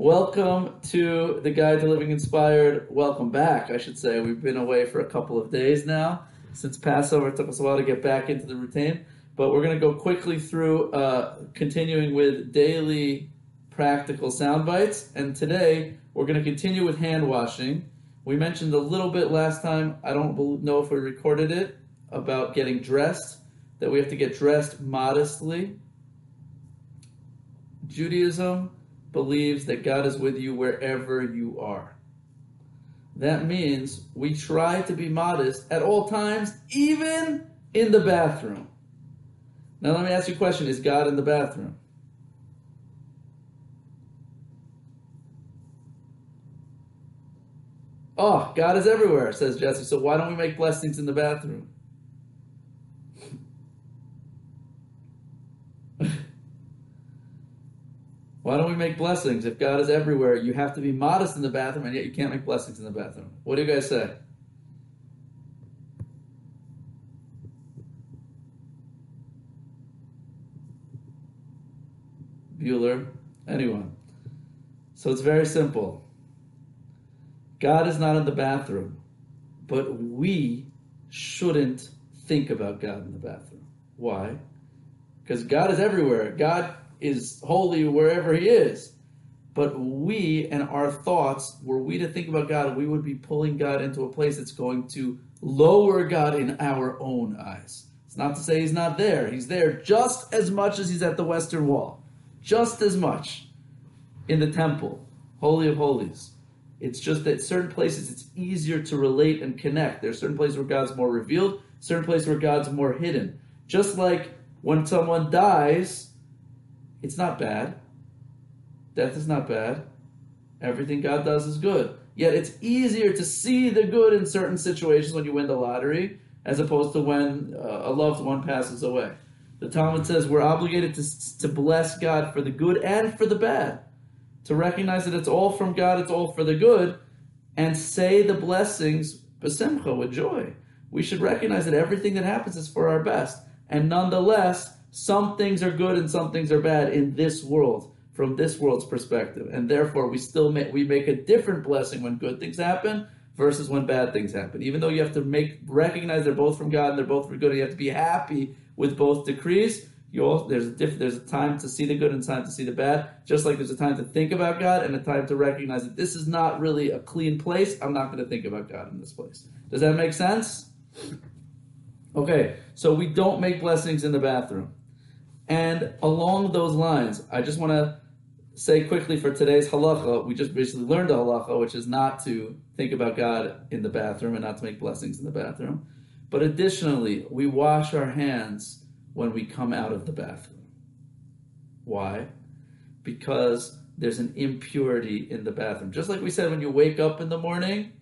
Welcome to the Guide to Living Inspired. Welcome back, I should say. We've been away for a couple of days now. Since Passover, it took us a while to get back into the routine. But we're going to go quickly through, uh, continuing with daily practical sound bites. And today, we're going to continue with hand washing. We mentioned a little bit last time, I don't know if we recorded it, about getting dressed, that we have to get dressed modestly. Judaism believes that God is with you wherever you are. That means we try to be modest at all times, even in the bathroom. Now, let me ask you a question Is God in the bathroom? Oh, God is everywhere, says Jesse. So why don't we make blessings in the bathroom? Why don't we make blessings? If God is everywhere, you have to be modest in the bathroom, and yet you can't make blessings in the bathroom. What do you guys say? Bueller? Anyone? So it's very simple. God is not in the bathroom, but we shouldn't think about God in the bathroom. Why? Because God is everywhere. God is holy wherever he is. But we and our thoughts, were we to think about God, we would be pulling God into a place that's going to lower God in our own eyes. It's not to say he's not there. He's there just as much as he's at the Western Wall, just as much in the temple, Holy of Holies. It's just that certain places it's easier to relate and connect. There's certain places where God's more revealed, certain places where God's more hidden. Just like when someone dies, it's not bad. Death is not bad. Everything God does is good. Yet it's easier to see the good in certain situations when you win the lottery as opposed to when uh, a loved one passes away. The Talmud says we're obligated to, to bless God for the good and for the bad, to recognize that it's all from God, it's all for the good, and say the blessings besimcha with joy. We should recognize that everything that happens is for our best, and nonetheless some things are good and some things are bad in this world from this world's perspective. And therefore we still make we make a different blessing when good things happen versus when bad things happen. Even though you have to make recognize they're both from god and they're both for good and you have to be happy with both decrees you there's a diff, there's a time to see the good and time to see the bad. Just like there's a time to think about god and a time to recognize that this is not really a clean place i'm not going to think about god in this place. Does that make sense? Okay so we don't make blessings in the bathroom and along those lines, I just want to say quickly for today's halacha, we just basically learned a halacha, which is not to think about God in the bathroom and not to make blessings in the bathroom. But additionally, we wash our hands when we come out of the bathroom. Why? Because there's an impurity in the bathroom. Just like we said when you wake up in the morning,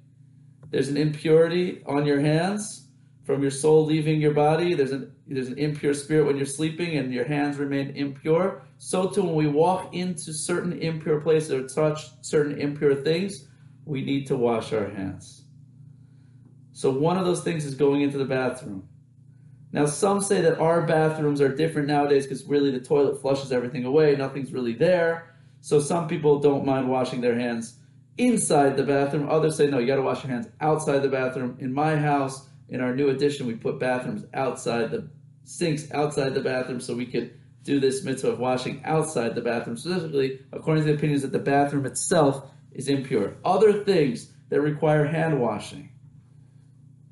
there's an impurity on your hands from your soul leaving your body. There's an there's an impure spirit when you're sleeping, and your hands remain impure. So too, when we walk into certain impure places or touch certain impure things, we need to wash our hands. So one of those things is going into the bathroom. Now, some say that our bathrooms are different nowadays because really the toilet flushes everything away, nothing's really there. So some people don't mind washing their hands inside the bathroom. Others say, no, you got to wash your hands outside the bathroom. In my house, in our new addition, we put bathrooms outside the sinks outside the bathroom so we could do this mitzvah of washing outside the bathroom. Specifically, according to the opinions that the bathroom itself is impure. Other things that require hand washing,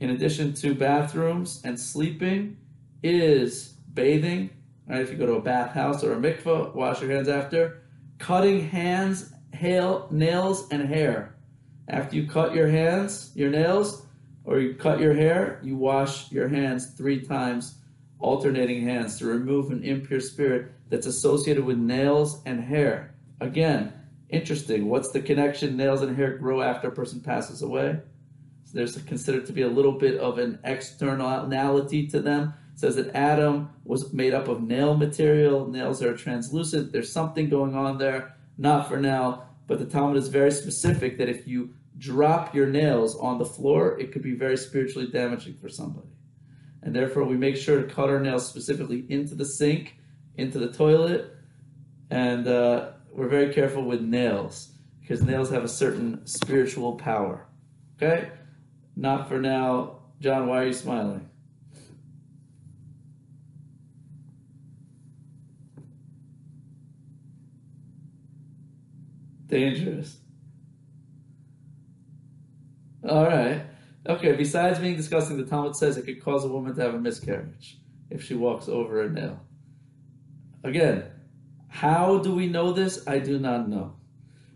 in addition to bathrooms and sleeping, is bathing. Right, if you go to a bathhouse or a mikvah, wash your hands after. Cutting hands, hail, nails, and hair. After you cut your hands, your nails, or you cut your hair, you wash your hands three times, alternating hands to remove an impure spirit that's associated with nails and hair. Again, interesting. What's the connection? Nails and hair grow after a person passes away. So there's considered to be a little bit of an externality to them. It says that Adam was made up of nail material. Nails are translucent. There's something going on there. Not for now, but the Talmud is very specific that if you drop your nails on the floor, it could be very spiritually damaging for somebody. And therefore, we make sure to cut our nails specifically into the sink, into the toilet, and uh, we're very careful with nails. because nails have a certain spiritual power. Okay? Not for now. John, why are you smiling? Dangerous. All right. Okay, besides being disgusting, the Talmud says it could cause a woman to have a miscarriage if she walks over a nail. Again, how do we know this? I do not know.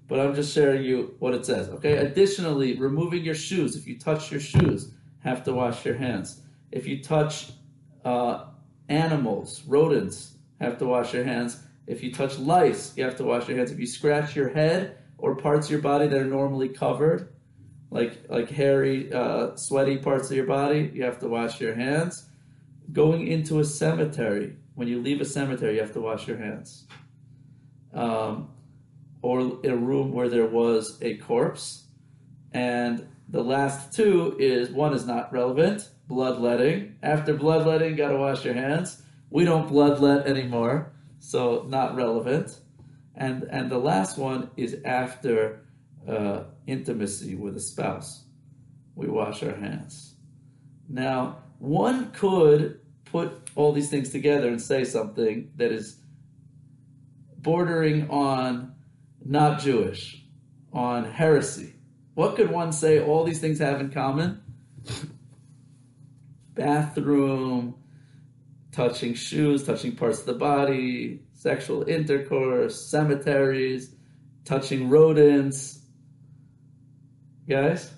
But I'm just sharing you what it says. Okay. Additionally, removing your shoes. If you touch your shoes, have to wash your hands. If you touch uh, animals, rodents, have to wash your hands. If you touch lice, you have to wash your hands. If you scratch your head or parts of your body that are normally covered, like like hairy, uh, sweaty parts of your body, you have to wash your hands. Going into a cemetery, when you leave a cemetery, you have to wash your hands. Um, or a room where there was a corpse. And the last two is one is not relevant, bloodletting. After bloodletting, got to wash your hands. We don't bloodlet anymore, so not relevant. And and the last one is after uh, intimacy with a spouse. We wash our hands. Now, one could put all these things together and say something that is bordering on not Jewish, on heresy. What could one say all these things have in common? Bathroom, touching shoes, touching parts of the body, sexual intercourse, cemeteries, touching rodents. Guys?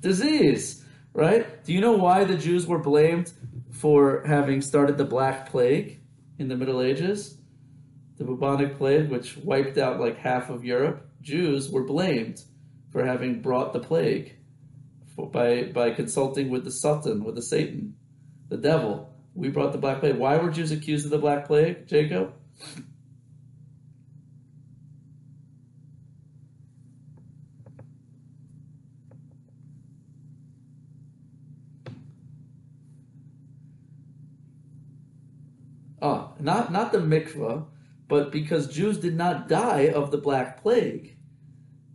Disease, right? Do you know why the Jews were blamed for having started the Black Plague in the Middle Ages? The bubonic plague, which wiped out like half of Europe. Jews were blamed for having brought the plague for, by, by consulting with the Sultan, with the Satan, the devil. We brought the Black Plague. Why were Jews accused of the Black Plague, Jacob? Ah, not not the mikvah, but because Jews did not die of the Black Plague.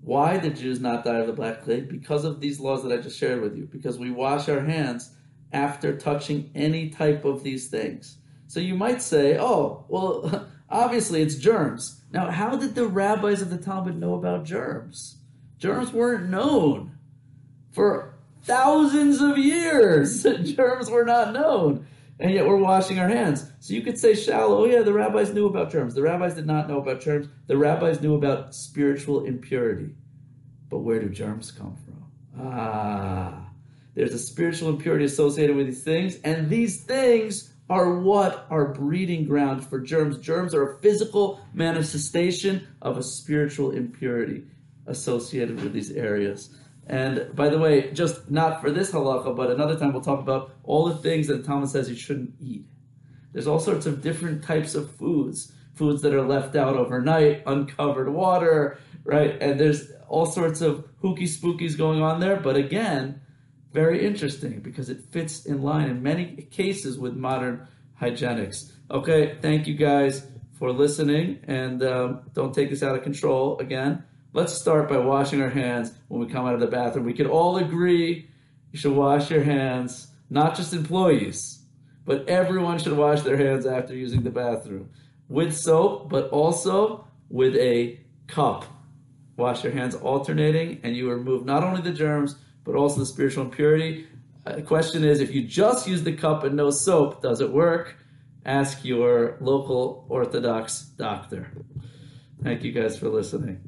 Why did Jews not die of the Black Plague? Because of these laws that I just shared with you. Because we wash our hands after touching any type of these things. So you might say, oh, well, obviously it's germs. Now, how did the rabbis of the Talmud know about germs? Germs weren't known for thousands of years. germs were not known and yet we're washing our hands. So you could say shallow, oh yeah, the rabbis knew about germs. The rabbis did not know about germs. The rabbis knew about spiritual impurity. But where do germs come from? Ah, there's a spiritual impurity associated with these things, and these things are what are breeding grounds for germs. Germs are a physical manifestation of a spiritual impurity associated with these areas. And by the way, just not for this halacha, but another time we'll talk about all the things that Talmud says you shouldn't eat. There's all sorts of different types of foods, foods that are left out overnight, uncovered water, right? And there's all sorts of hooky spookies going on there. But again, very interesting because it fits in line in many cases with modern hygienics. Okay, thank you guys for listening, and um, don't take this out of control again. Let's start by washing our hands when we come out of the bathroom. We could all agree you should wash your hands, not just employees, but everyone should wash their hands after using the bathroom with soap, but also with a cup. Wash your hands alternating, and you remove not only the germs, but also the spiritual impurity. Uh, the question is if you just use the cup and no soap, does it work? Ask your local Orthodox doctor. Thank you guys for listening.